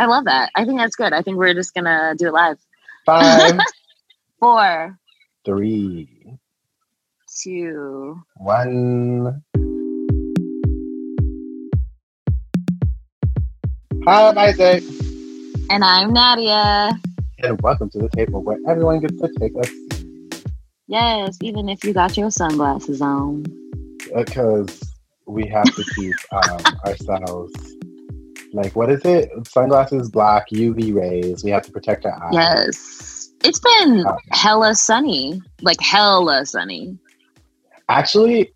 I love that. I think that's good. I think we're just gonna do it live. Five, four, three, two, one. Hi, I'm Isaac, And I'm Nadia. and welcome to the table where everyone gets to take a seat Yes, even if you got your sunglasses on. because we have to keep um, ourselves. Like, what is it? Sunglasses block UV rays. We have to protect our eyes. Yes. It's been Um, hella sunny. Like hella sunny. Actually,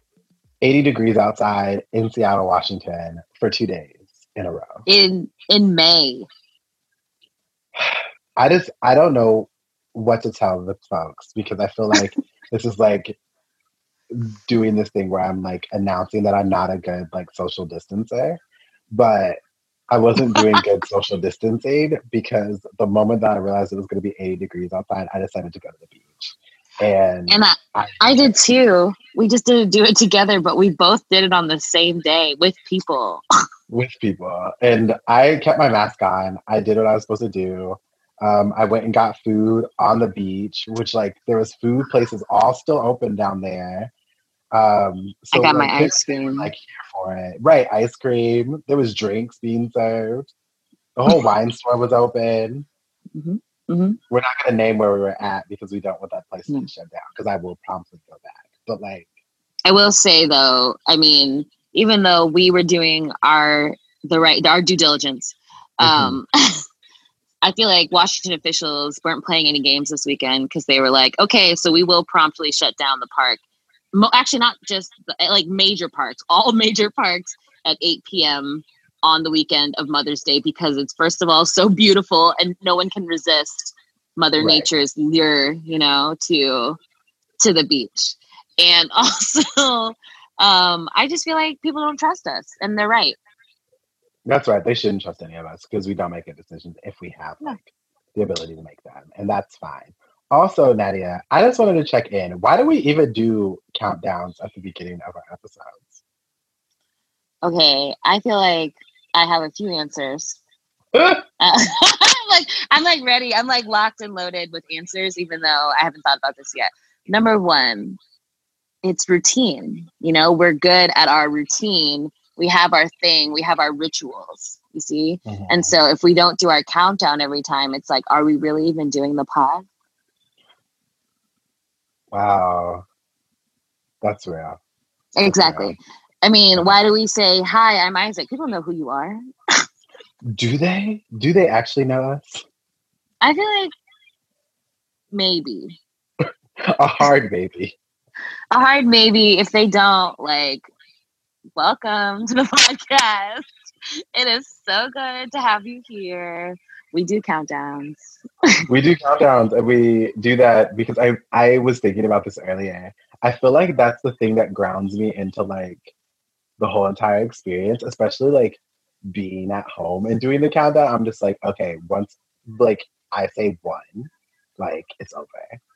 80 degrees outside in Seattle, Washington for two days in a row. In in May. I just I don't know what to tell the folks because I feel like this is like doing this thing where I'm like announcing that I'm not a good like social distancer, but I wasn't doing good social distancing because the moment that I realized it was going to be 80 degrees outside, I decided to go to the beach. And, And I, I, I did too. We just didn't do it together, but we both did it on the same day with people. with people, and I kept my mask on. I did what I was supposed to do. Um, I went and got food on the beach, which like there was food places all still open down there. Um, so I got like, my ice cream. like for it, right? Ice cream. There was drinks being served. The whole wine store was open. hmm hmm We're not gonna name where we were at because we don't want that place to No. be shut down. Because I will promptly go back. But like, I will say though, I mean, even though we were doing our the right our due diligence, um, I feel like Washington officials weren't playing any games this weekend because they were like, okay, so we will promptly shut down the park. Mo- actually, not just the, like major parks, all major parks at 8 p.m. on the weekend of Mother's Day because it's first of all so beautiful and no one can resist Mother Right. Nature's lure, you know, to to the beach. And also, um, I just feel like people don't trust us, and they're right. That's right. They shouldn't trust any of us because we don't make a decision if we have like the ability to make them, and that's fine. Also, Nadia, I just wanted to check in. Why do we even do countdowns at the beginning of our episodes? Okay, I feel like I have a few answers. Uh, I'm like I'm like ready. I'm like locked and loaded with answers, even though I haven't thought about this yet. Number one, it's routine. You know, we're good at our routine. We have our thing. We have our rituals. You see, Mhm. and so if we don't do our countdown every time, it's like, are we really even doing the pod? Wow, that's real. Exactly. I mean, why do we say hi? I'm Isaac? People know who you are. Do they? Do they actually know us? I feel like maybe A hard maybe. a hard maybe if they don't like welcome to the podcast it is so good to have you here we do countdowns we do countdowns and we do that because I I was thinking about this earlier. I feel like that's the thing that grounds me into like the whole entire experience, especially like being at home and doing the countdown. I'm just like, okay, once like I say one, like it's over.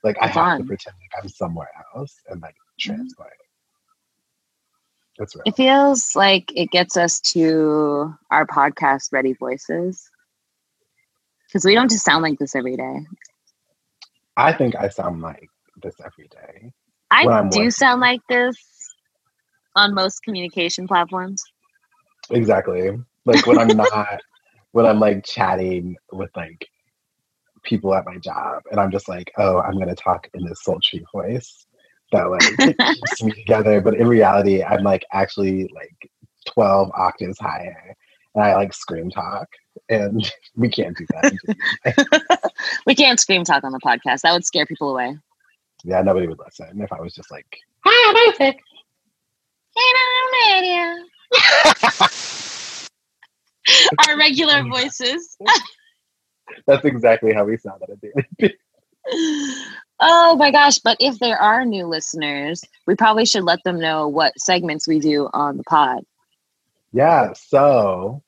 Like I have on. to pretend like I'm somewhere else and like mm-hmm. transport. That's real. it feels like it gets us to our podcast ready voices because we don't just sound like this every day I think I sound like this every day. i do sound like this on most communication platforms Exactly. Like when I'm not, when I'm like chatting with like people at my job, and I'm just like, oh, I'm gonna talk in this sultry voice that like keeps me together. But in reality, I'm like actually like 12 octaves higher, and I like scream talk, and we can't do that. we can't scream talk on the podcast that would scare people away yeah, nobody would listen if I was just like, hi, I'm Isaac. our regular voices That's exactly how we sound at a daily. oh my gosh but if there are new listeners we probably should let them know what segments we do on the pod Yeah, so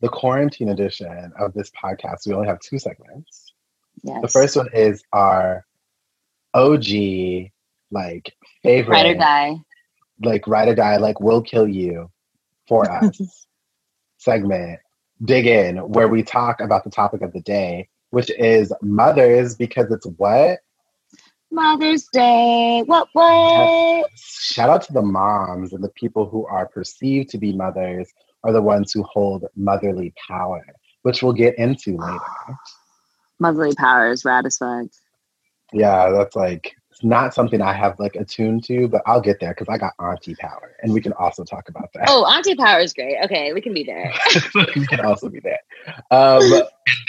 the quarantine edition of this podcast, we only have two segments. yes The first one is our OG, like favorite, ride or die like ride or die, like will kill you for us segment dig in where we talk about the topic of the day, which is mothers, because it's what? Mother's Day. What, what? Shout out to the moms and the people who are perceived to be mothers are the ones who hold motherly power, which we'll get into later. Motherly power is rad as fuck. Yeah, that's like it's not something I have like attuned to, but I'll get there because I got auntie power, and we can also talk about that. Oh, auntie power is great. Okay, we can be there. we can also be there. Um,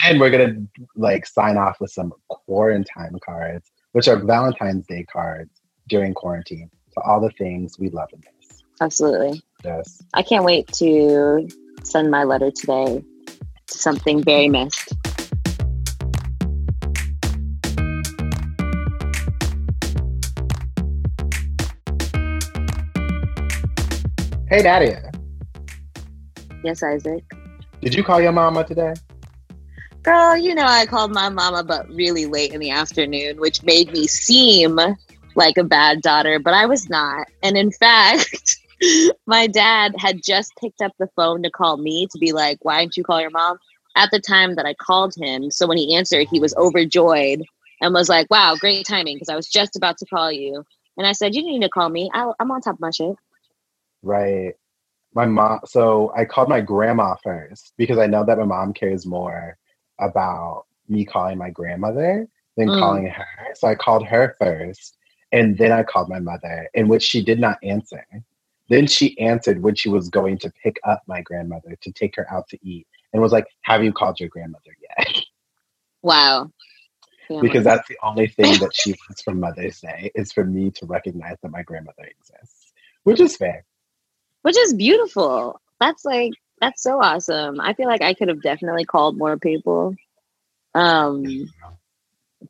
and we're gonna like sign off with some quarantine cards, which are Valentine's Day cards during quarantine. So all the things we love in this. Absolutely. Yes. I can't wait to send my letter today to something very missed. Hey, Nadia. Yes, Isaac. Did you call your mama today? Girl, you know I called my mama, but really late in the afternoon, which made me seem like a bad daughter, but I was not. And in fact, my dad had just picked up the phone to call me to be like, why didn't you call your mom? At the time that I called him. So when he answered, he was overjoyed and was like, wow, great timing because I was just about to call you. And I said, you need to call me. I, I'm on top of my shit. Right. My mom. So I called my grandma first because I know that my mom cares more about me calling my grandmother than Mm. calling her. So I called her first, and then I called my mother, in which she did not answer. Then she answered when she was going to pick up my grandmother to take her out to eat, and was like, "Have you called your grandmother yet?" Wow. Yeah. because that's the only thing that she wants for Mother's Day is for me to recognize that my grandmother exists, which is fair. which is beautiful. That's like that's so awesome. I feel like I could have definitely called more people. Um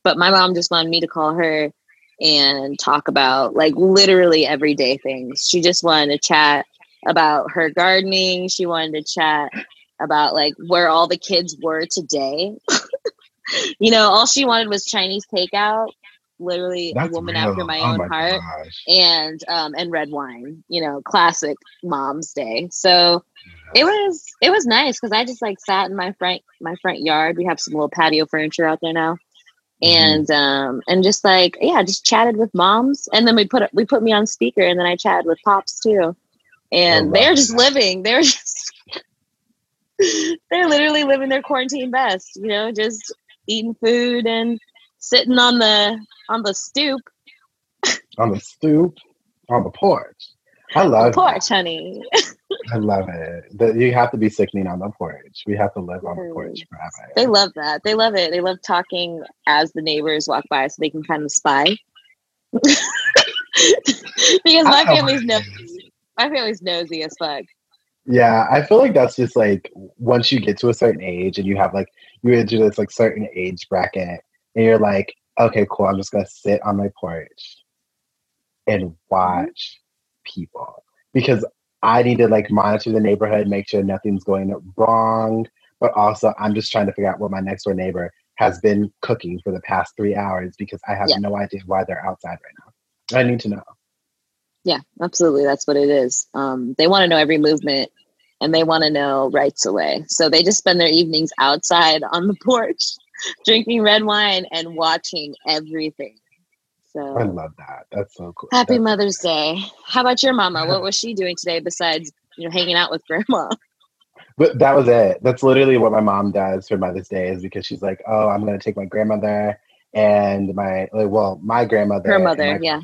but my mom just wanted me to call her and talk about like literally everyday things. She just wanted to chat about her gardening. She wanted to chat about like where all the kids were today. you know, all she wanted was Chinese takeout. Literally a woman after my Oh own heart gosh. and um and red wine you know classic mom's day so it was it was nice because i just like sat in my front my front yard we have some little patio furniture out there now and um and just like yeah just chatted with moms and then we put we put me on speaker and then i chatted with pops too. And love they're just living they're just they're literally living their quarantine best you know just eating food and sitting on the on the stoop. On the stoop, on the porch. I love porch that. honey I love it. That you have to be sickening on the porch. We have to live on the porch forever. They love that. They love it. They love talking as the neighbors walk by so they can kind of spy. because my family's nosy. My family's nosy as fuck. Yeah, I feel like that's just like once you get to a certain age and you have like you enter this like certain age bracket and you're like, okay, cool, I'm just gonna sit on my porch and mm-hmm. watch people because I need to like monitor the neighborhood, make sure nothing's going wrong, but also I'm just trying to figure out what my next door neighbor has been cooking for the past three hours because I have Yeah. no idea why they're outside right now. I need to know. Yeah, absolutely. That's what it is. Um, they want to know every movement and they want to know rights away. So they just spend their evenings outside on the porch, drinking red wine and watching everything. I love that. That's so cool. happy That's- Mother's Day. How about your mama? What was she doing today besides you know hanging out with grandma? But that was it. That's literally what my mom does for Mother's Day is because she's like, oh, I'm gonna take my grandmother and my like, well, my grandmother, Her and mother, yeah.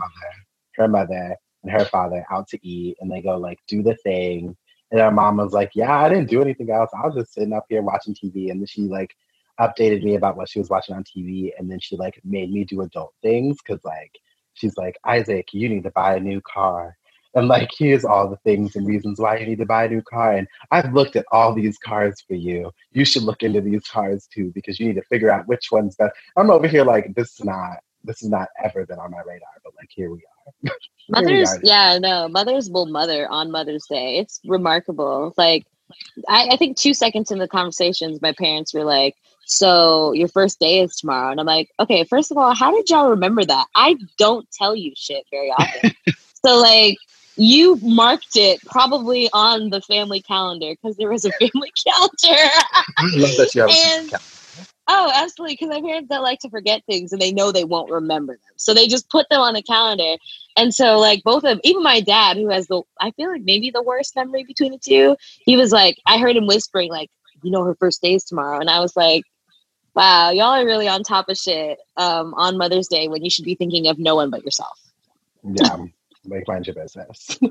her mother, and her father out to eat, and they go like do the thing. And our mom was like, yeah, I didn't do anything else. I was just sitting up here watching TV, and then she like updated me about what she was watching on TV, and then she like made me do adult things because like she's like, Isaac, you need to buy a new car. And like, here's all the things and reasons why you need to buy a new car. And I've looked at all these cars for you. You should look into these cars too because you need to figure out which one's best. I'm over here like this is not this has not ever been on my radar, but like here we are. Mothers, are. yeah, no, mothers will mother on Mother's Day. It's remarkable. Like, I, I think two seconds in the conversations, my parents were like, "So your first day is tomorrow," and I'm like, "Okay, first of all, how did y'all remember that? I don't tell you shit very often, so like, you marked it probably on the family calendar because there was a family calendar. I love that you have And- a calendar. Oh, absolutely. Because my parents don't like to forget things and they know they won't remember them. So they just put them on the calendar. And so, like, both of even my dad, who has the, I feel like maybe the worst memory between the two, he was like, I heard him whispering, like, you know, her first day is tomorrow. And I was like, wow, y'all are really on top of shit um, on Mother's Day when you should be thinking of no one but yourself. Yeah, like mind your business.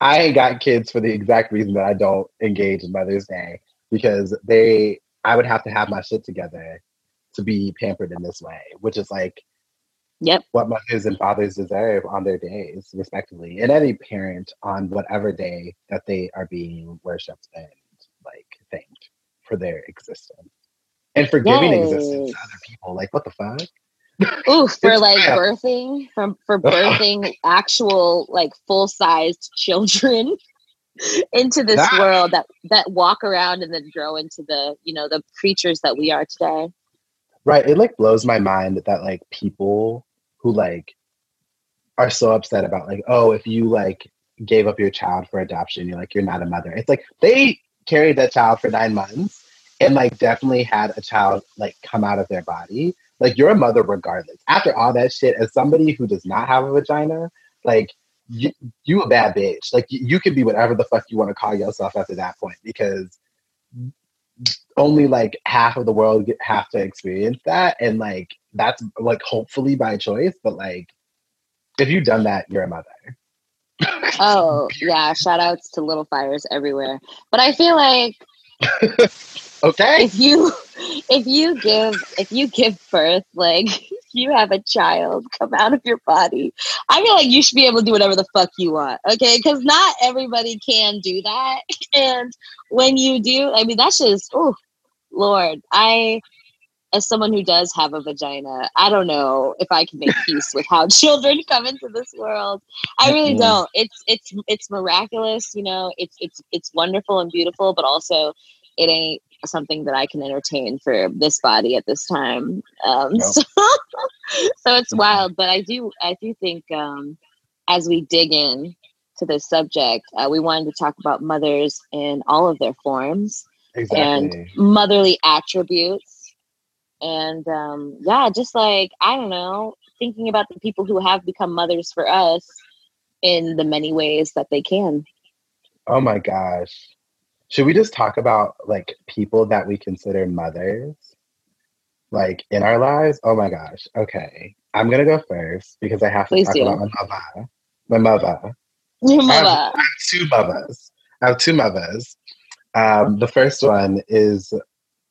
I ain't got kids for the exact reason that I don't engage in Mother's Day because they, I would have to have my shit together to be pampered in this way, which is like Yep. what mothers and fathers deserve on their days, respectively, and any parent on whatever day that they are being worshipped and like thanked for their existence and for giving existence to other people. Like, what the fuck? Ooh, for like bad. birthing, from for birthing actual like full sized children into this That- world that that walk around and then grow into the you know the creatures that we are today. Right. It like blows my mind that like people who like are so upset about like, oh, if you like gave up your child for adoption, you're like, you're not a mother. It's like they carried that child for nine months and like definitely had a child like come out of their body. Like you're a mother regardless. After all that shit, as somebody who does not have a vagina, like you, you a bad bitch. Like you, you can be whatever the fuck you want to call yourself after that point because only like half of the world get, have to experience that and like that's like hopefully by choice but like if you've done that you're a mother Oh yeah, shout outs to little fires everywhere. But I feel like okay. if you if you give if you give birth like you have a child come out of your body i feel like you should be able to do whatever the fuck you want okay? Because not everybody can do that. And when you do i mean that's just oh lord i as someone who does have a vagina i don't know if i can make peace with how children come into this world. I really don't. It's it's it's miraculous you know? It's it's it's wonderful and beautiful but also it ain't something that I can entertain for this body at this time. Um, so, so it's wild, but I do, I do think um, as we dig in to this subject, uh, we wanted to talk about mothers in all of their forms, exactly. motherly attributes, and um, yeah, just like I don't know, thinking about the people who have become mothers for us in the many ways that they can. oh my gosh should we just talk about like people that we consider mothers like in our lives oh my gosh okay i'm gonna go first because i have to Please talk do. about my mother my mother Your I have- mother. I have two mothers. I have two mothers. Um, the first one is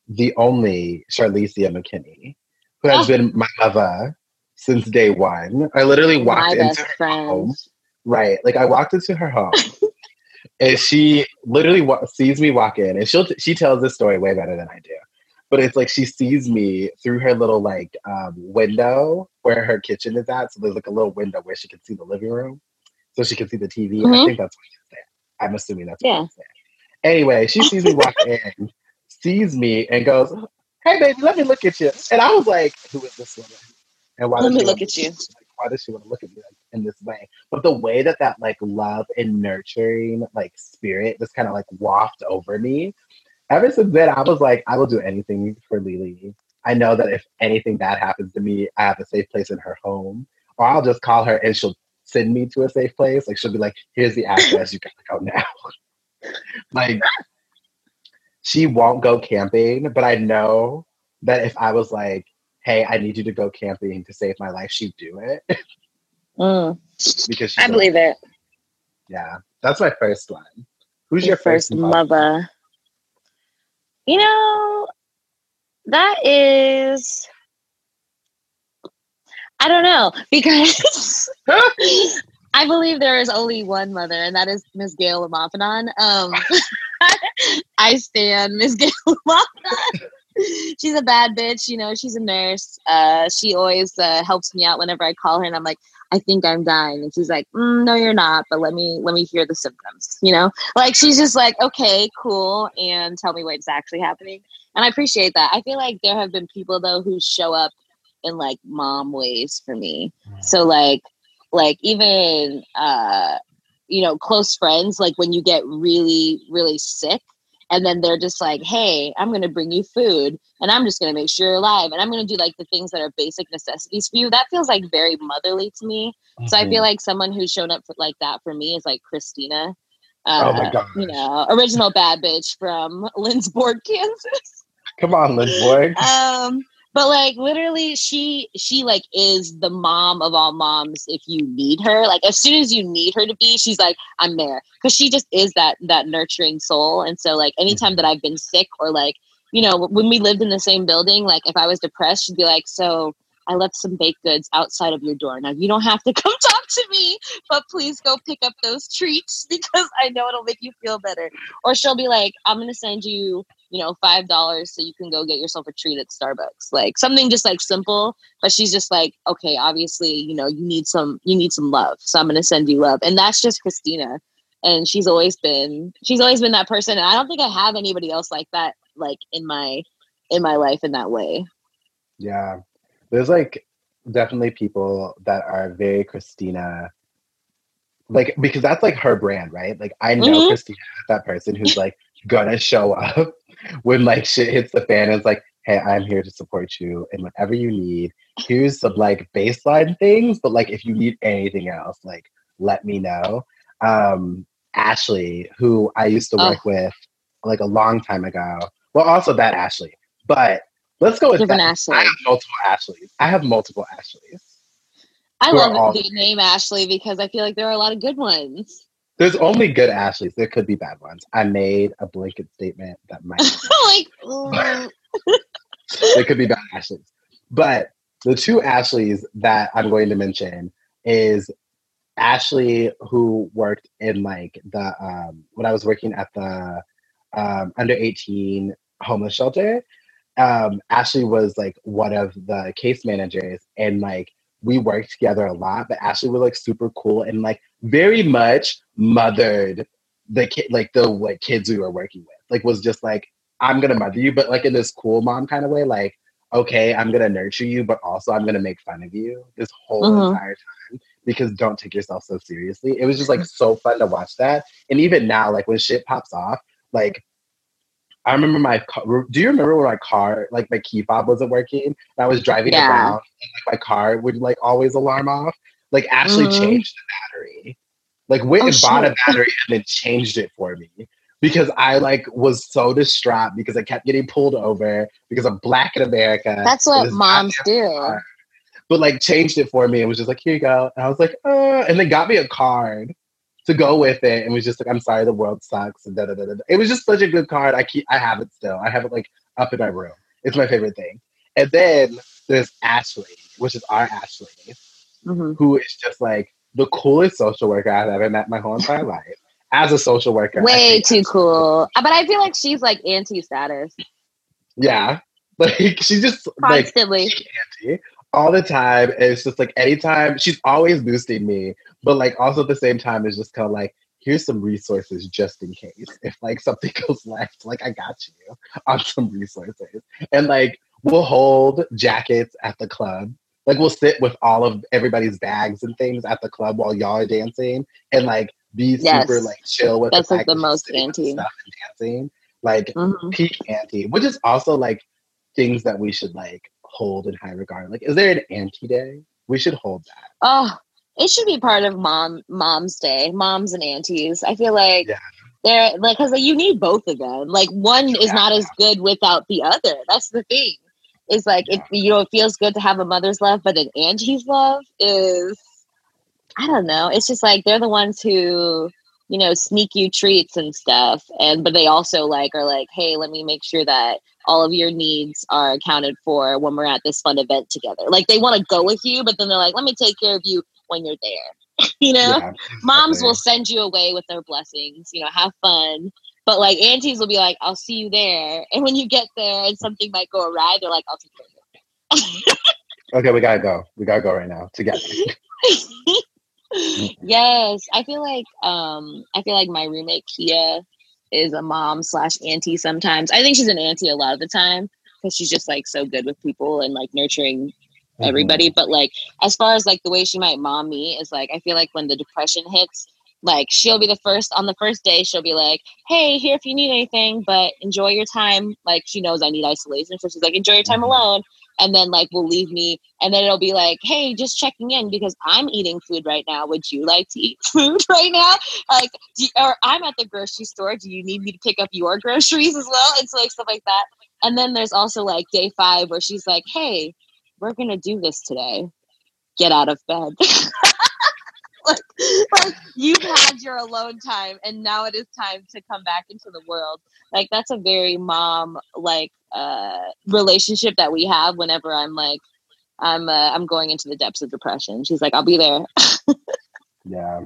the only Charlicia McKinney, who has Oh. been my mother since day one. I literally walked My into her friend. home. Right, like I walked into her home, and she literally wa- sees me walk in, and she'll she tells this story way better than I do. But it's like she sees me through her little like um, window where her kitchen is at. So there's like a little window where she can see the living room, so she can see the TV. I Mhm. think that's what she's say. I'm assuming that's what she's say. Anyway, she sees me walk in, sees me, and goes, "Hey, baby, let me look at you." And I was like, "Who is this woman? And why Let me look at you. Like, why does she want to look at me like, in this way?" But the way that that like love and nurturing like spirit just kind of like waft over me. Ever since then, I was like, I will do anything for Lily. I know that if anything bad happens to me, I have a safe place in her home, or I'll just call her and she'll send me to a safe place. Like she'll be like, "Here's the address. You gotta go now." like she won't go camping, but I know that if I was like, "Hey, I need you to go camping to save my life," she'd do it Mm, because I believe it. Yeah, that's my first one. Who's Your your, first, mother? mother. You know, that is. I don't know because I believe there is only one mother, and that is Miss Gail Lamophanon. Um, I stand Miss Gail She's a bad bitch, you know. She's a nurse. Uh, she always uh, helps me out whenever I call her, and I'm like, I think I'm dying, and she's like, mm, No, you're not. But let me let me hear the symptoms. You know, like she's just like, Okay, cool, and tell me what's actually happening. And I appreciate that. I feel like there have been people though who show up in like mom ways for me. So like like even uh you know close friends like when you get really really sick and then they're just like hey i'm going to bring you food and i'm just going to make sure you're alive and i'm going to do like the things that are basic necessities for you that feels like very motherly to me mm-hmm. so i feel mm-hmm. like someone who's shown up for, like that for me is like christina uh, oh my god you know original bad bitch from lindsborg kansas come on lindsborg um but like literally she she like is the mom of all moms if you need her like as soon as you need her to be she's like i'm there because she just is that that nurturing soul and so like anytime mm-hmm. that i've been sick or like you know when we lived in the same building like if i was depressed she'd be like so I left some baked goods outside of your door. Now you don't have to come talk to me, but please go pick up those treats because I know it'll make you feel better. Or she'll be like, I'm gonna send you, you know, five dollars so you can go get yourself a treat at Starbucks. Like something just like simple, but she's just like, okay, obviously, you know, you need some you need some love. So I'm gonna send you love. And that's just Christina. And she's always been she's always been that person. And I don't think I have anybody else like that, like in my in my life in that way. Yeah there's like definitely people that are very Christina like because that's like her brand, right? Like I know mm-hmm. Christina that person who's like gonna show up when like shit hits the fan. It's like, hey, I'm here to support you and whatever you need. Here's some like baseline things, but like if you need anything else, like let me know. Um, Ashley, who I used to work oh. with like a long time ago. Well, also that Ashley, but Let's go with different that. Ashley. I have multiple Ashleys. I have multiple Ashleys. I love the name Ashley because I feel like there are a lot of good ones. There's only good Ashleys. There could be bad ones. I made a blanket statement that might like there could be bad Ashleys. But the two Ashleys that I'm going to mention is Ashley who worked in like the um when I was working at the um under 18 homeless shelter um, Ashley was like one of the case managers, and like we worked together a lot. But Ashley was like super cool and like very much mothered the kid, like the like kids we were working with. Like was just like I'm gonna mother you, but like in this cool mom kind of way. Like okay, I'm gonna nurture you, but also I'm gonna make fun of you this whole mm-hmm. entire time because don't take yourself so seriously. It was just like so fun to watch that. And even now, like when shit pops off, like I remember my car. Do you remember when my car, like my key fob wasn't working? And I was driving yeah. around, and like my car would like always alarm off. Like Ashley mm-hmm. changed the battery. Like went oh, and bought a battery and then changed it for me because I like was so distraught because I kept getting pulled over because I'm black in America. That's what moms do. Car. But like changed it for me and was just like, here you go. And I was like, uh, and they got me a card to go with it and was just like, I'm sorry, the world sucks. And da, da, da, da. It was just such a good card. I keep, I have it still. I have it like up in my room. It's my favorite thing. And then there's Ashley, which is our Ashley, mm-hmm. who is just like the coolest social worker I've ever met in my whole entire life. As a social worker, way too cool. But I feel like she's like auntie status. Yeah, like she's just constantly like, auntie all the time. It's just like anytime she's always boosting me but like also at the same time it's just kind of like here's some resources just in case if like something goes left like i got you on some resources. And like we'll hold jackets at the club. Like we'll sit with all of everybody's bags and things at the club while y'all are dancing and like be yes. super like chill with that's the like the most auntie stuff and dancing like mm-hmm. peak auntie which is also like things that we should like hold in high regard. Like is there an auntie day? We should hold that. Oh it should be part of mom mom's day moms and aunties i feel like yeah. they're like because you need both of them like one yeah. is not as good without the other that's the thing it's like yeah. it you know it feels good to have a mother's love but an auntie's love is i don't know it's just like they're the ones who you know sneak you treats and stuff and but they also like are like hey let me make sure that all of your needs are accounted for when we're at this fun event together like they want to go with you but then they're like let me take care of you when you're there. you know, yeah, moms will send you away with their blessings. You know, have fun. But like aunties will be like, "I'll see you there," and when you get there and something might go awry, they're like, "I'll take care of it." okay, we gotta go. We gotta go right now together. yes, I feel like um, I feel like my roommate Kia is a mom slash auntie. Sometimes I think she's an auntie a lot of the time because she's just like so good with people and like nurturing everybody. But like as far as like the way she might mom me is like I feel like when the depression hits, like she'll be the first on the first day she'll be like hey here if you need anything but enjoy your time. Like she knows i need isolation so she's like enjoy your time Mhm. alone and then like will leave me and then it'll be like hey just checking in because i'm eating food right now. Would you like to eat food right now? Like do you, or i'm at the grocery store. Do you need me to pick up your groceries as well? It's like stuff like that. And then there's also like day five where she's like hey we're gonna do this today. Get out of bed. Like, like you've had your alone time and now it is time to come back into the world. Like that's a very mom like uh relationship that we have whenever i'm like i'm uh, i'm going into the depths of depression. She's like i'll be there. Yeah.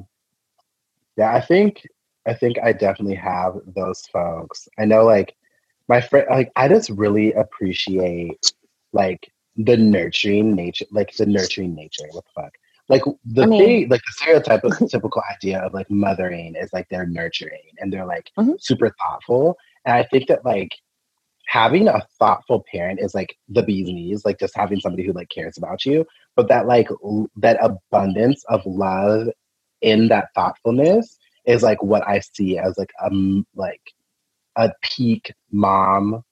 Yeah, I think I think I definitely have those folks. I know like my friend like I just really appreciate like the nurturing nature like the nurturing nature. What the fuck? Like the I mean- thing like the stereotype typical idea of like mothering is like they're nurturing and they're like Mhm. super thoughtful. And I think that like having a thoughtful parent is like the bee's knees, like just having somebody who like cares about you. But that like l- that abundance of love in that thoughtfulness is like what I see as like um like a peak mom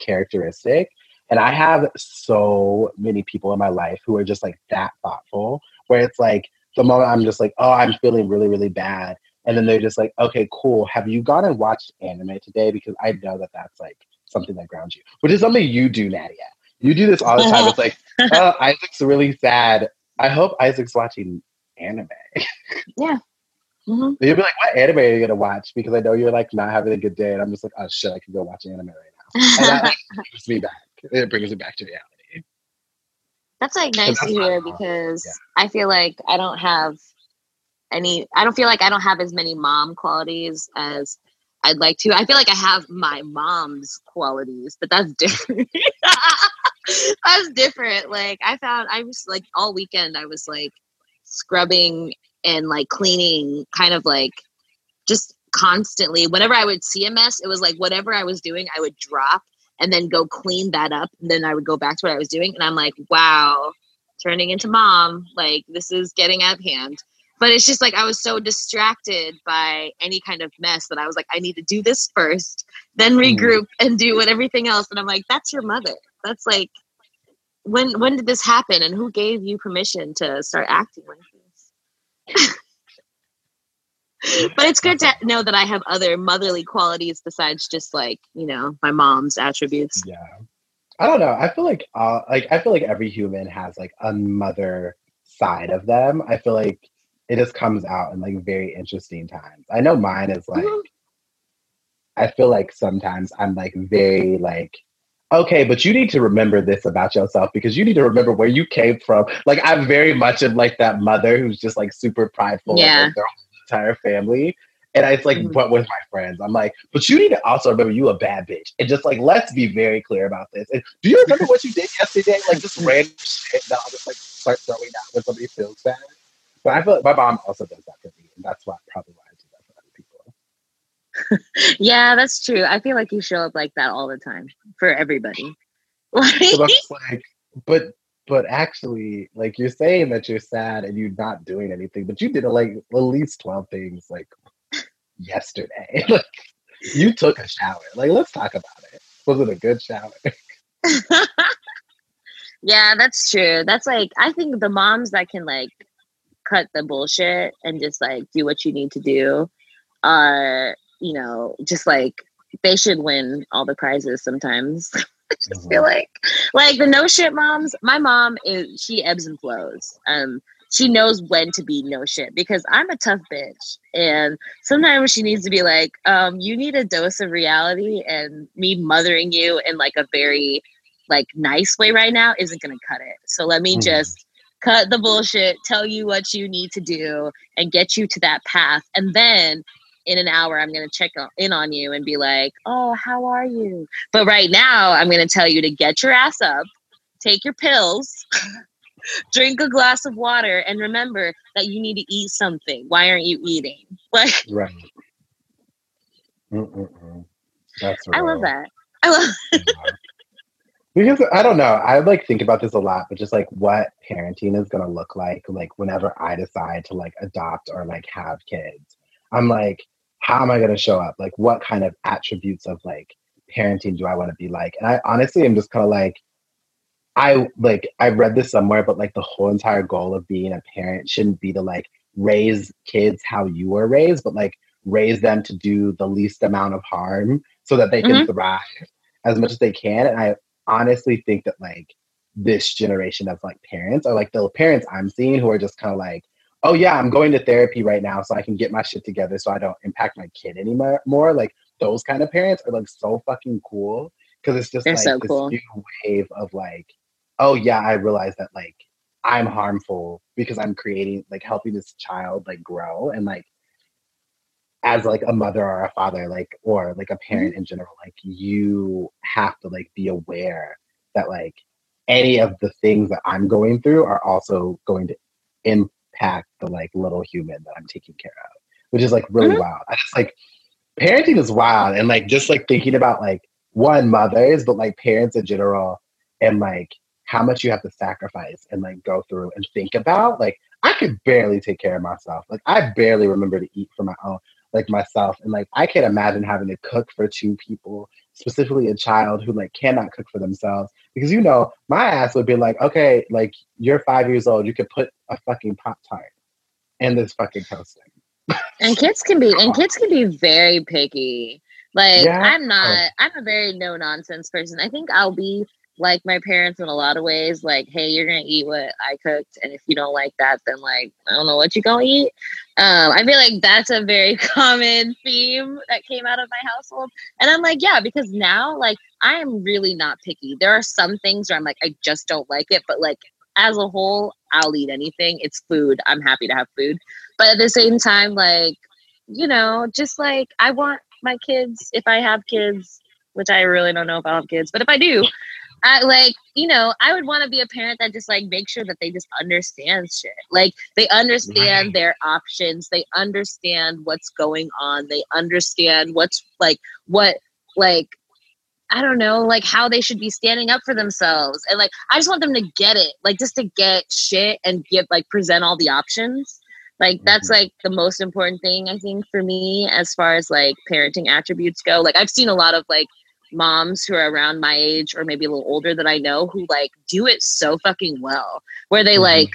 characteristic. And I have so many people in my life who are just like that thoughtful, where it's like the moment I'm just like, oh, I'm feeling really, really bad. And then they're just like, okay, cool. Have you gone and watched anime today? Because I know that that's like something that grounds you, which is something you do, Nadia. You do this all the time. It's like, oh, Isaac's really sad. I hope Isaac's watching anime. Mhm. You'll be like, what anime are you gonna watch? Because I know you're like not having a good day, and I'm just like, oh shit, I can go watch anime right now. That brings me back. It brings me back to reality. That's like nice to that's my hear because Yeah. I feel like I don't have any I don't feel like I don't have as many mom qualities as I'd like to. I feel like I have my mom's qualities, but that's different. that's different. Like I found I was like all weekend I was like scrubbing and like cleaning kind of like just constantly. Whenever I would see a mess, it was like whatever I was doing, I would drop and then go clean that up. And then I would go back to what I was doing. And I'm like, wow, turning into mom, like this is getting out of hand. But it's just like I was so distracted by any kind of mess that I was like, I need to do this first, then Mm. regroup and do what everything else. And I'm like, that's your mother. That's like when when did this happen and who gave you permission to start acting like this? but it's good to know that I have other motherly qualities besides just like, you know, my mom's attributes. Yeah. I don't know. I feel like uh like I feel like every human has like a mother side of them. I feel like it just comes out in like very interesting times. I know mine is like Mhm. I feel like sometimes I'm like very like okay, but you need to remember this about yourself because you need to remember where you came from. Like I'm very much of like that mother who's just like super prideful Yeah. of like, their entire family. And I, it's like, Mhm. but with my friends, I'm like, but you need to also remember you a bad bitch. And just like, let's be very clear about this. And do you remember what you did yesterday? Like just random shit that I'll just like start throwing out when somebody feels bad. But I feel like my mom also does that for me. And that's why probably why I do that for other people. Yeah, that's true. I feel like you show up like that all the time for everybody. So like, but but actually, like you're saying that you're sad and you're not doing anything, but you did uh, like at least twelve things like yesterday. like you took a shower. Like let's talk about it. Was it a good shower? yeah, that's true. That's like I think the moms that can like cut the bullshit and just like do what you need to do are, you know, just like they should win all the prizes sometimes. I just feel like like the no shit moms, my mom is she ebbs and flows. Um she knows when to be no shit because I'm a tough bitch. And sometimes she needs to be like, um, you need a dose of reality and me mothering you in like a very like nice way right now isn't gonna cut it. So let me Mhm. just cut the bullshit, tell you what you need to do, and get you to that path. And then in an hour, I'm gonna check in on you and be like, "Oh, how are you?" But right now, I'm gonna tell you to get your ass up, take your pills, drink a glass of water, and remember that you need to eat something. Why aren't you eating? Like, Right. Mm-mm-mm. That's I love that. I love. Yeah. Because I don't know, I like think about this a lot, but just like what parenting is gonna look like, like whenever I decide to like adopt or like have kids, I'm like, how am I gonna show up? Like, what kind of attributes of like parenting do I want to be like? And I honestly am just kind of like, I like I read this somewhere, but like the whole entire goal of being a parent shouldn't be to like raise kids how you were raised, but like raise them to do the least amount of harm so that they can mm-hmm. thrive as much as they can. And I honestly think that like this generation of like parents are like the parents I'm seeing who are just kind of like, oh yeah, I'm going to therapy right now so I can get my shit together so I don't impact my kid anymore. More like those kind of parents are like so fucking cool because it's just They're like so this cool. new wave of like, oh yeah, I realize that like I'm harmful because I'm creating like helping this child like grow and like as like a mother or a father like or like a parent mm-hmm. in general like you have to like be aware that like any of the things that i'm going through are also going to the like little human that i'm taking care of which is like really mm-hmm. wild i just like parenting is wild and like just like thinking about like one mothers but like parents in general and like how much you have to sacrifice and like go through and think about like I could barely take care of myself. Like I barely remember to eat for my own like myself and like i can't imagine having to cook for two people specifically a child who like cannot cook for themselves because you know my ass would be like okay like you're five years old you could put a fucking pop tart in this fucking toaster and kids can be and kids can be very picky like yeah. i'm not i'm a very no nonsense person i think i'll be like my parents in a lot of ways. Like, hey, you're gonna eat what I cooked, and if you don't like that, then like I don't know what you're gonna eat. Um, I feel like that's a very common theme that came out of my household, and I'm like, yeah, because now like I am really not picky. There are some things where I'm like, I just don't like it, but like as a whole, I'll eat anything. It's food. I'm happy to have food, but at the same time, like you know, just like I want my kids, if I have kids, which I really don't know if I'll have kids, but if I do, I like, you know, I would want to be a parent that just like make sure that they just understand shit. Like they understand right. their options, they understand what's going on, they understand what's like what like I don't know, like how they should be standing up for themselves. And like I just want them to get it. Like just to get shit and give like present all the options. Like that's mm-hmm. like the most important thing I think for me as far as like parenting attributes go. Like I've seen a lot of like moms who are around my age or maybe a little older that I know who like do it so fucking well, where they mm-hmm. like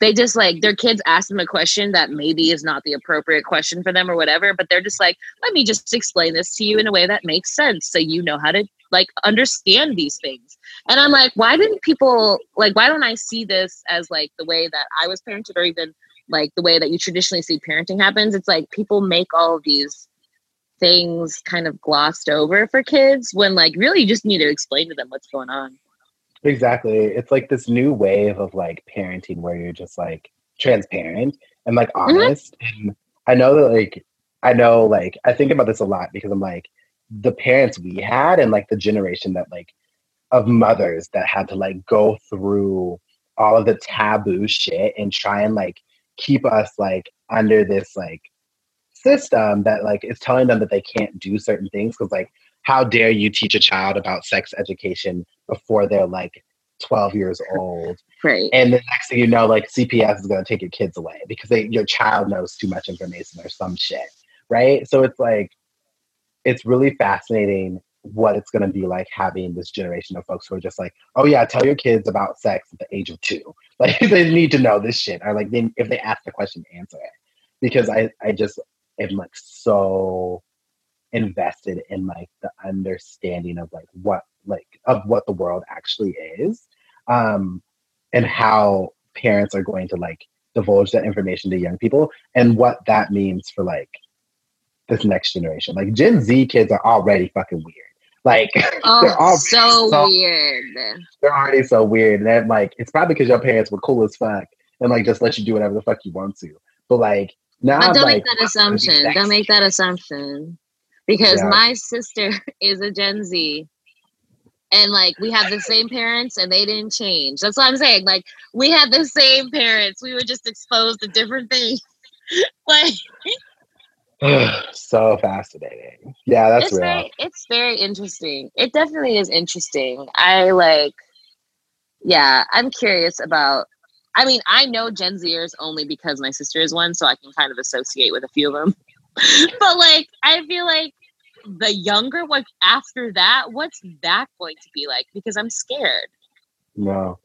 they just like their kids ask them a question that maybe is not the appropriate question for them or whatever, but they're just like, let me just explain this to you in a way that makes sense so you know how to like understand these things. And I'm like, why didn't people like why don't I see this as like the way that I was parented or even like the way that you traditionally see parenting happens? It's like people make all of these things kind of glossed over for kids when like really you just need to explain to them what's going on. Exactly. It's like this new wave of like parenting where you're just like transparent and like mm-hmm. honest. Mm-hmm. And I know that like I know like I think about this a lot because I'm like the parents we had and like the generation that like of mothers that had to like go through all of the taboo shit and try and like keep us like under this like system that like is telling them that they can't do certain things because like how dare you teach a child about sex education before they're like 12 years old? Right. And the next thing you know like cps is going to take your kids away because they, your child knows too much information or some shit right? So it's like it's really fascinating what it's going to be like having this generation of folks who are just like oh yeah tell your kids about sex at the age of two. Like they need to know this shit or like they, if they ask the question answer it. Because i i just am like so invested in like the understanding of like what like of what the world actually is um and how parents are going to like divulge that information to young people and what that means for like this next generation. Like gen z kids are already fucking weird. Like oh, they're all so, so, weird. they're already so weird and then like it's probably because your parents were cool as fuck and like just let you do whatever the fuck you want to. But like now but don't like, make that assumption. Don't make that assumption. Because yeah. my sister is a Gen Z. And like we have the same parents and they didn't change. That's what I'm saying. Like we had the same parents. We were just exposed to different things. like so fascinating. Yeah, that's it's real. Very, it's very interesting. It definitely is interesting. I like, yeah, I'm curious about. I mean, I know Gen Zers only because my sister is one, so I can kind of associate with a few of them. but like, I feel like the younger one after that, what's that going to be like? Because I'm scared. No,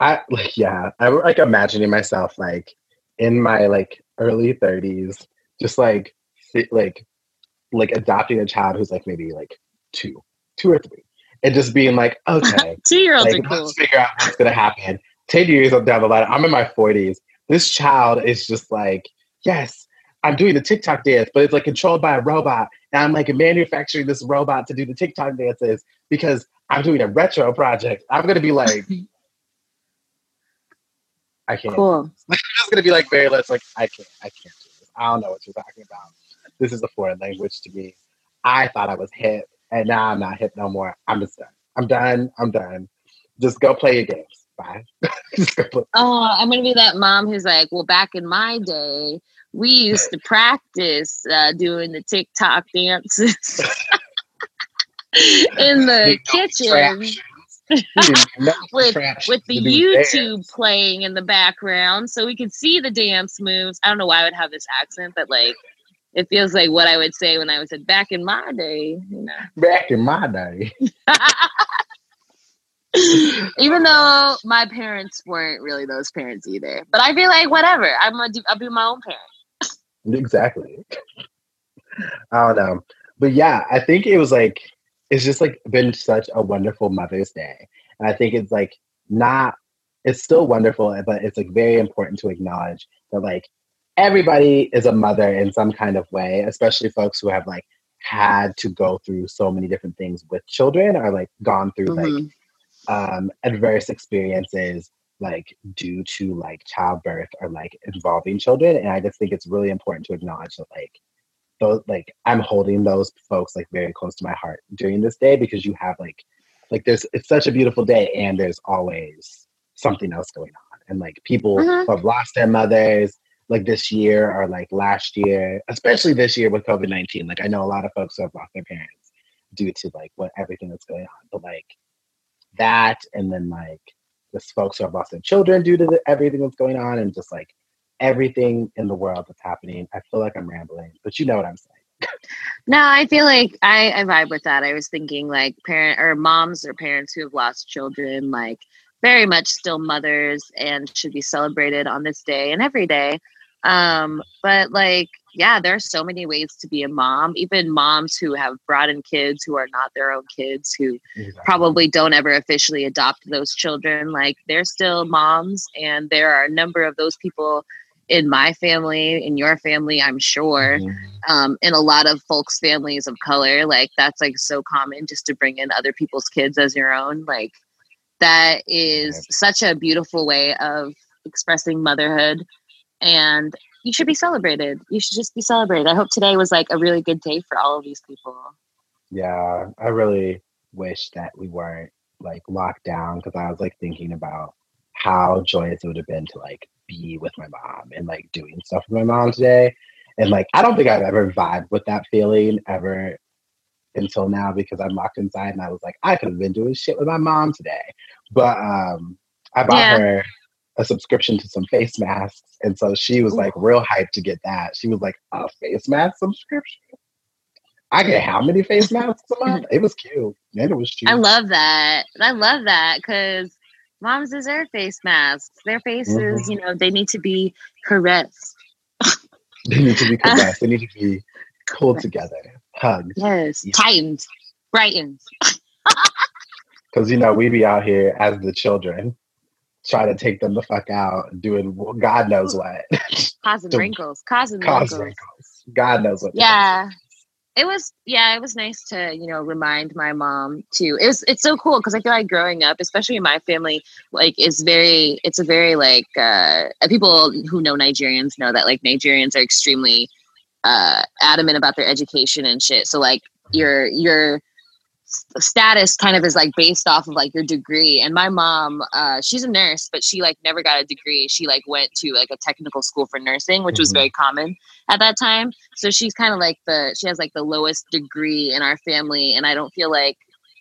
I like yeah, I'm like imagining myself like in my like early 30s, just like like like adopting a child who's like maybe like two, two or three, and just being like, okay, two year olds like, are cool. Let's figure out what's gonna happen. Ten years down the line, I'm in my 40s. This child is just like, yes, I'm doing the TikTok dance, but it's like controlled by a robot, and I'm like manufacturing this robot to do the TikTok dances because I'm doing a retro project. I'm gonna be like, I can't. Cool. Like, I'm just gonna be like very less like I can't. I can't do this. I don't know what you're talking about. This is a foreign language to me. I thought I was hip, and now I'm not hip no more. I'm just done. I'm done. I'm done. Just go play your games. Bye. oh, I'm gonna be that mom who's like, well, back in my day, we used to practice uh, doing the TikTok dances in the kitchen with with the YouTube dance. playing in the background, so we could see the dance moves. I don't know why I would have this accent, but like it feels like what I would say when I was said back in my day. You know, back in my day. Even though my parents weren't really those parents either, but I feel like whatever. I'm gonna do. I'll be my own parent. Exactly. I don't know, but yeah, I think it was like it's just like been such a wonderful Mother's Day. And I think it's like not, it's still wonderful, but it's like very important to acknowledge that like everybody is a mother in some kind of way, especially folks who have like had to go through so many different things with children or like gone through mm-hmm. like um, adverse experiences like due to like childbirth or like involving children. And I just think it's really important to acknowledge that like those like I'm holding those folks like very close to my heart during this day because you have like like there's it's such a beautiful day and there's always something else going on and like people mm-hmm. who have lost their mothers like this year or like last year especially this year with covid-19 like i know a lot of folks who have lost their parents due to like what everything that's going on but like that and then like folks who have lost their children due to the, everything that's going on and just like everything in the world that's happening. I feel like I'm rambling, but you know what I'm saying. no, I feel like I, I vibe with that. I was thinking like parent or moms or parents who have lost children, like very much still mothers and should be celebrated on this day and every day. Um, but like, yeah, there are so many ways to be a mom. Even moms who have brought in kids who are not their own kids, who exactly. probably don't ever officially adopt those children, like they're still moms. And there are a number of those people in my family, in your family, I'm sure, mm-hmm. um, in a lot of folks' families of color, like that's like so common just to bring in other people's kids as your own. Like that is such a beautiful way of expressing motherhood, and you should be celebrated. You should just be celebrated. I hope today was like a really good day for all of these people. Yeah, I really wish that we weren't like locked down because I was like thinking about how joyous it would have been to like be with my mom and like doing stuff with my mom today. And like, I don't think I've ever vibed with that feeling ever until now because I'm locked inside and I was like, I could have been doing shit with my mom today. But um, I bought yeah. her a subscription to some face masks. And so she was like real hyped to get that. She was like, a face mask subscription? I get how many face masks a month? It was cute. And it was cheap. I love that. I love that because moms deserve face masks. Their faces, mm-hmm. you know, they need to be caressed. they need to be caressed. they need to be pulled together, hugged. Yes, yeah. tightened, brightened. Because you know we be out here as the children, trying to take them the fuck out, doing God knows what, causing wrinkles, causing wrinkles. wrinkles. God knows what. Yeah, it was yeah it was nice to you know remind my mom too it was it's so cool because i feel like growing up especially in my family like is very it's a very like uh people who know nigerians know that like nigerians are extremely uh adamant about their education and shit so like your your status kind of is like based off of like your degree. And my mom uh she's a nurse but she like never got a degree. She like went to like a technical school for nursing which mm-hmm. was very common at that time. So she's kind of like the she has like the lowest degree in our family. And i don't feel like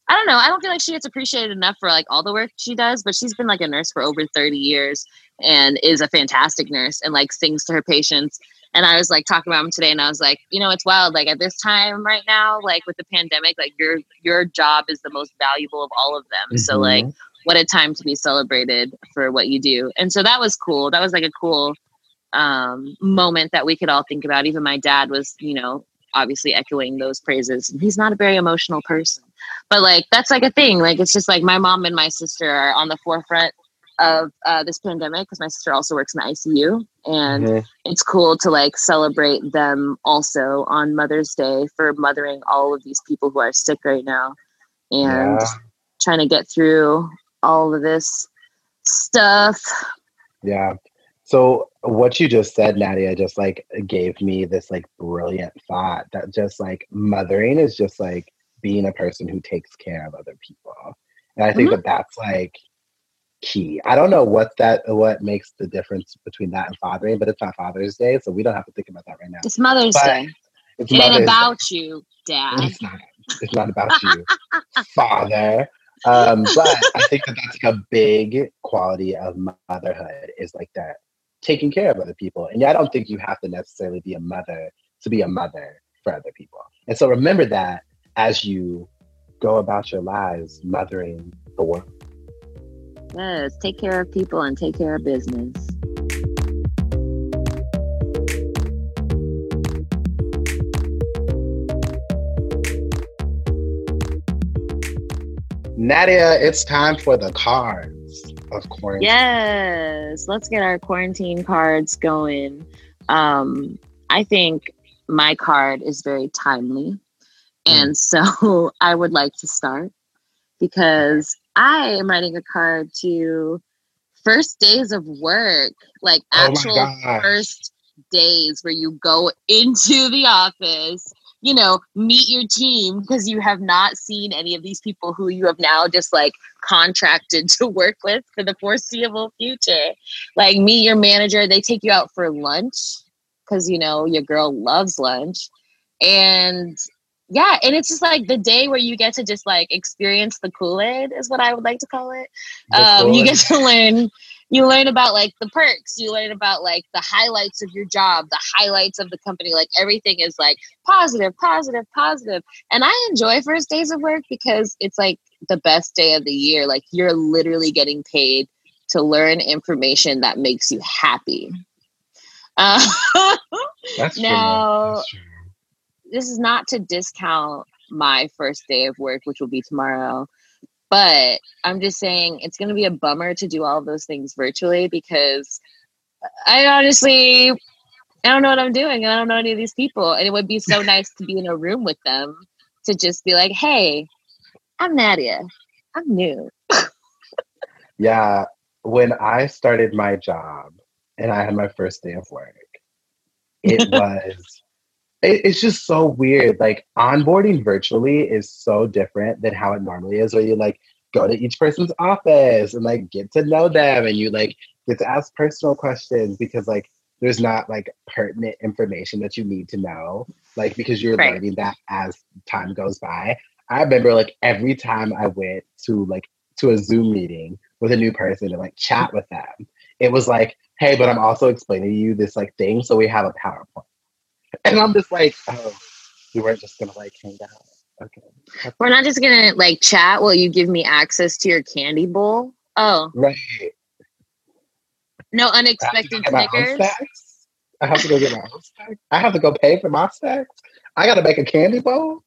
i don't know i don't feel like she gets appreciated enough for like all the work she does but she's been like a nurse for over 30 years and is a fantastic nurse and like sings to her patients and I was like talking about him today, and I was like, you know, it's wild. Like at this time right now, like with the pandemic, like your your job is the most valuable of all of them. Mm-hmm. So like, what a time to be celebrated for what you do. And so that was cool. That was like a cool um, moment that we could all think about. Even my dad was, you know, obviously echoing those praises. He's not a very emotional person, but like that's like a thing. Like it's just like my mom and my sister are on the forefront of uh, this pandemic because my sister also works in the ICU, and mm-hmm. it's cool to like celebrate them also on Mother's Day for mothering all of these people who are sick right now, and yeah. trying to get through all of this stuff. Yeah. So what you just said, Nadia, just like gave me this like brilliant thought that just like mothering is just like being a person who takes care of other people. And I think mm-hmm. that that's like key. I don't know what that what makes the difference between that and fathering, but it's not Father's Day, so we don't have to think about that right now. It's Mother's but Day. It's it Mother's about Day. you, Dad. It's not. It's not about you, Father. Um, but I think that that's like a big quality of motherhood is like that taking care of other people. And yeah, I don't think you have to necessarily be a mother to be a mother for other people. And so remember that as you go about your lives mothering the world. Yes, take care of people and take care of business. Nadia, it's time for the cards of quarantine. Yes, let's get our quarantine cards going. Um, I think my card is very timely. Mm. And so I would like to start because I am writing a card to first days of work, like oh actual oh first days where you go into the office, you know, meet your team because you have not seen any of these people who you have now just like contracted to work with for the foreseeable future. Like meet your manager, they take you out for lunch because you know your girl loves lunch. And yeah, and it's just like the day where you get to just like experience the Kool Aid is what I would like to call it. Um, you get to learn, you learn about like the perks, you learn about like the highlights of your job, the highlights of the company. Like everything is like positive, positive, positive. And I enjoy first days of work because it's like the best day of the year. Like you're literally getting paid to learn information that makes you happy. Uh, That's now, true. That's true this is not to discount my first day of work, which will be tomorrow. But I'm just saying it's going to be a bummer to do all those things virtually because I honestly I don't know what I'm doing. I don't know any of these people, and it would be so nice to be in a room with them to just be like, "Hey, I'm Nadia. I'm new." yeah, when I started my job and I had my first day of work, it was it's just so weird. Like onboarding virtually is so different than how it normally is, where you like go to each person's office and like get to know them and you like get to ask personal questions because like there's not like pertinent information that you need to know, like because you're right. learning that as time goes by. I remember like every time I went to like to a Zoom meeting with a new person and like chat with them, it was like, hey, but I'm also explaining to you this like thing, so we have a PowerPoint and I'm just like, oh, we weren't just gonna like hang out. Okay. We're not just gonna like chat while you give me access to your candy bowl. Oh, right. No unexpected Snickers. I have to go get my own snacks. I have to go pay for my snacks. I got to make a candy bowl.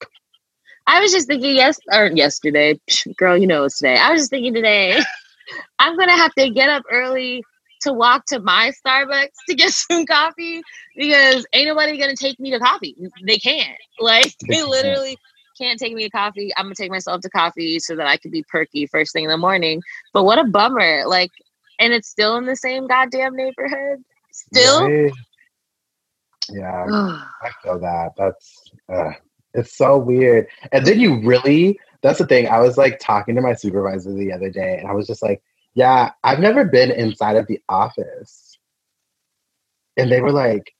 I was just thinking yes or yesterday, girl. You know it's today. I was just thinking today. I'm gonna have to get up early to walk to my Starbucks to get some coffee because ain't nobody gonna take me to coffee. They can't. Like they literally can't take me to coffee. I'm gonna take myself to coffee so that I can be perky first thing in the morning. But what a bummer. Like and it's still in the same goddamn neighborhood. Still. Right. Yeah, I feel that. That's uh, it's so weird. And then you really that's the thing. I was like talking to my supervisor the other day, and I was just like, "Yeah, I've never been inside of the office," and they were like,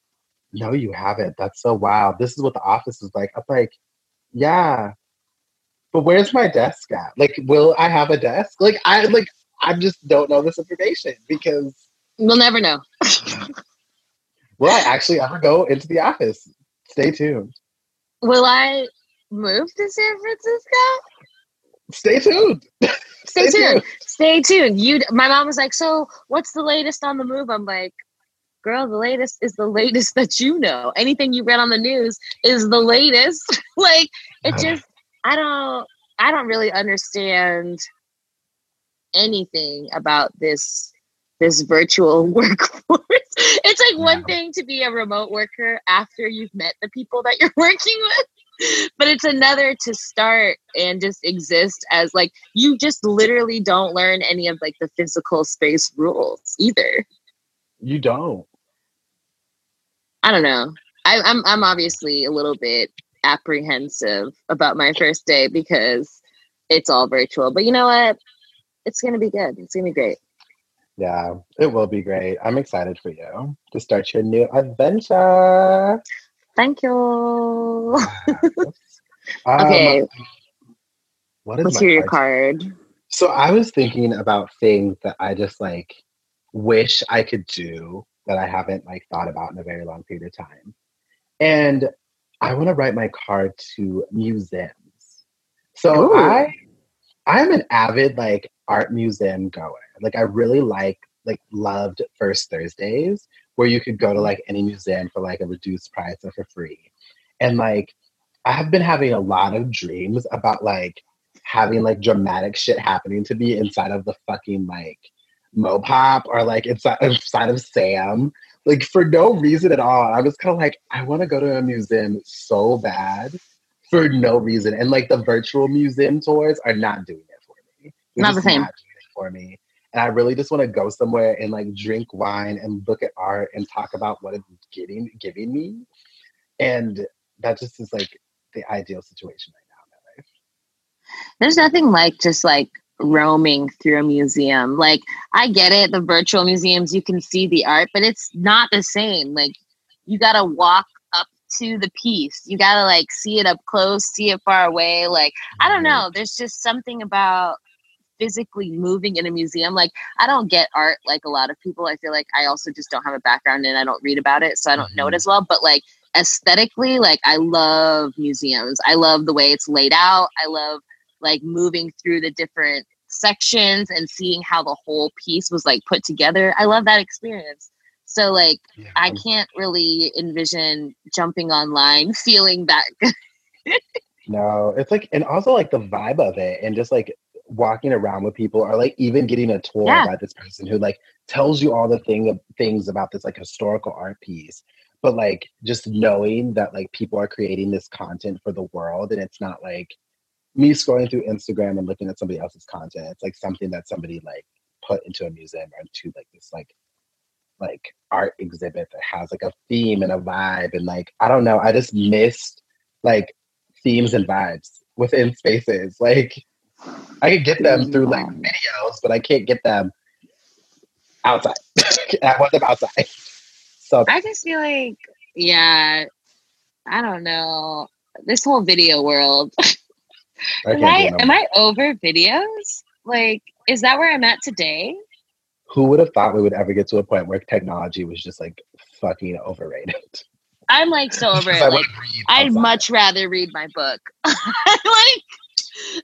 "No, you haven't. That's so wild. This is what the office is like." I'm like, "Yeah." But where's my desk at? Like, will I have a desk? Like, I like, I just don't know this information because we'll never know. will I actually ever go into the office? Stay tuned. Will I move to San Francisco? Stay tuned. Stay, Stay tuned. tuned. Stay tuned. You my mom was like, "So, what's the latest on the move?" I'm like, "Girl, the latest is the latest that you know. Anything you read on the news is the latest." like, it just I don't I don't really understand anything about this this virtual workforce. it's like one thing to be a remote worker after you've met the people that you're working with but it's another to start and just exist as like you just literally don't learn any of like the physical space rules either. You don't. I don't know. I, I'm I'm obviously a little bit apprehensive about my first day because it's all virtual. But you know what? It's gonna be good. It's gonna be great. Yeah, it will be great. I'm excited for you to start your new adventure. Thank you. um, okay. What is your card? So I was thinking about things that I just like wish I could do that I haven't like thought about in a very long period of time. And I want to write my card to museums. So Ooh. I I'm an avid like art museum goer. Like I really like like loved First Thursdays where you could go to mm-hmm. like any museum for like a reduced price or for free. And like I have been having a lot of dreams about like having like dramatic shit happening to me inside of the fucking like Mopop or like inside inside of Sam. Like for no reason at all. I was kind of like, I want to go to a museum so bad for no reason. And like the virtual museum tours are not doing it for me. They're not the same. Not for me. And I really just want to go somewhere and like drink wine and look at art and talk about what it's getting giving me. And that just is like the ideal situation right now in my life. There's nothing like just like roaming through a museum. Like I get it, the virtual museums you can see the art, but it's not the same. Like you gotta walk up to the piece. You gotta like see it up close, see it far away. Like I don't mm-hmm. know. There's just something about physically moving in a museum. Like I don't get art like a lot of people. I feel like I also just don't have a background and I don't read about it, so I don't know it mm-hmm. as well. But like aesthetically, like I love museums. I love the way it's laid out. I love like moving through the different sections and seeing how the whole piece was like put together. I love that experience. So like yeah. I can't really envision jumping online feeling that no, it's like and also like the vibe of it and just like walking around with people or like even getting a tour yeah. by this person who like tells you all the thing things about this like historical art piece but like just knowing that like people are creating this content for the world and it's not like me scrolling through instagram and looking at somebody else's content it's like something that somebody like put into a museum or into like this like like art exhibit that has like a theme and a vibe and like i don't know i just missed like themes and vibes within spaces like I can get them through like mm-hmm. videos, but I can't get them outside. I want them outside. So I just feel like, yeah, I don't know. This whole video world. I am I am I over videos? Like, is that where I'm at today? Who would have thought we would ever get to a point where technology was just like fucking overrated? I'm like so over it. Like, I'd much rather read my book. like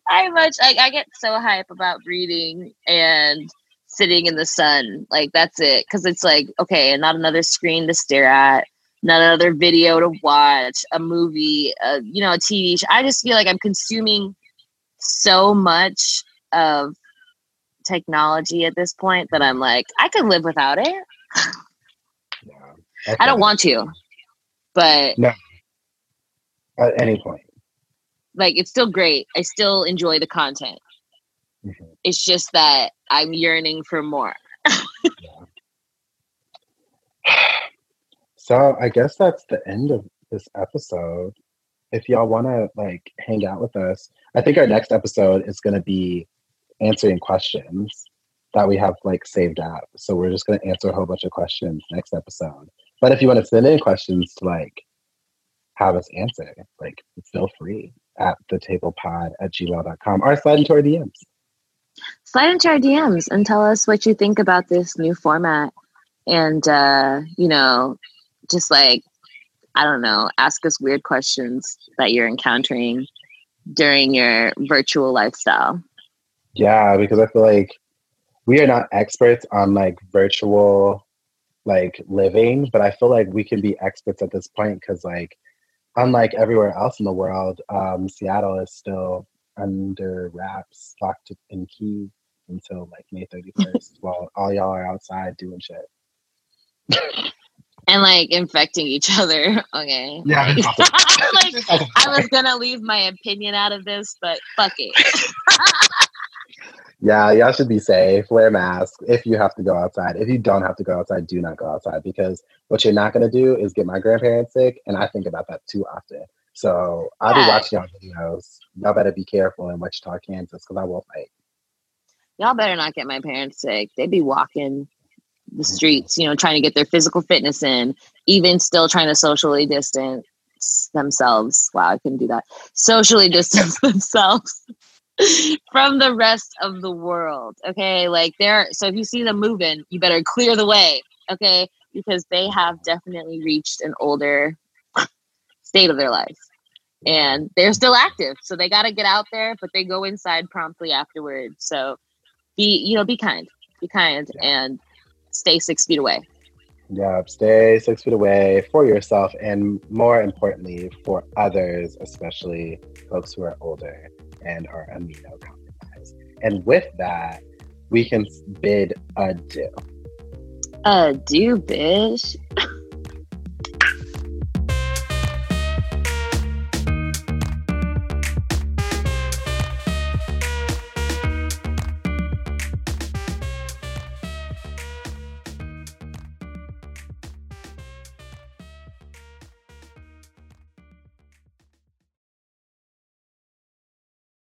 I much I, I get so hype about reading and sitting in the sun. Like that's it. Cause it's like, okay, and not another screen to stare at, not another video to watch, a movie, uh, you know, a TV show. I just feel like I'm consuming so much of technology at this point that I'm like, I could live without it. Yeah, I don't want to, but no. At any point like it's still great. I still enjoy the content. Mm-hmm. It's just that I'm yearning for more. so I guess that's the end of this episode. If y'all want to like hang out with us, I think our next episode is going to be answering questions that we have like saved up. So we're just going to answer a whole bunch of questions next episode. But if you want to send in questions to like have us answer, like feel free at the table pod at gmail.com or slide into our DMs. Slide into our DMs and tell us what you think about this new format. And, uh, you know, just like, I don't know, ask us weird questions that you're encountering during your virtual lifestyle. Yeah, because I feel like we are not experts on like virtual like living, but I feel like we can be experts at this point because like unlike everywhere else in the world, um, Seattle is still under wraps, locked in key until like May 31st while all y'all are outside doing shit. and like infecting each other. Okay. Yeah. like, I was gonna leave my opinion out of this, but fuck it. Yeah, y'all should be safe. Wear masks if you have to go outside. If you don't have to go outside, do not go outside because what you're not gonna do is get my grandparents sick, and I think about that too often. So I'll yeah. be watching y'all videos. Y'all better be careful in Wichita, Kansas, because I will fight. Y'all better not get my parents sick. They be walking the streets, you know, trying to get their physical fitness in, even still trying to socially distance themselves. Wow, I couldn't do that. Socially distance themselves from the rest of the world. Okay. Like they're, so if you see them moving, you better clear the way. Okay. Because they have definitely reached an older state of their life and they're still active. So they got to get out there, but they go inside promptly afterwards. So be, you know, be kind, be kind yeah. and stay six feet away. Yeah, stay six feet away for yourself and more importantly for others, especially folks who are older and are immunocompromised. And with that, we can bid adieu. Adieu, bitch.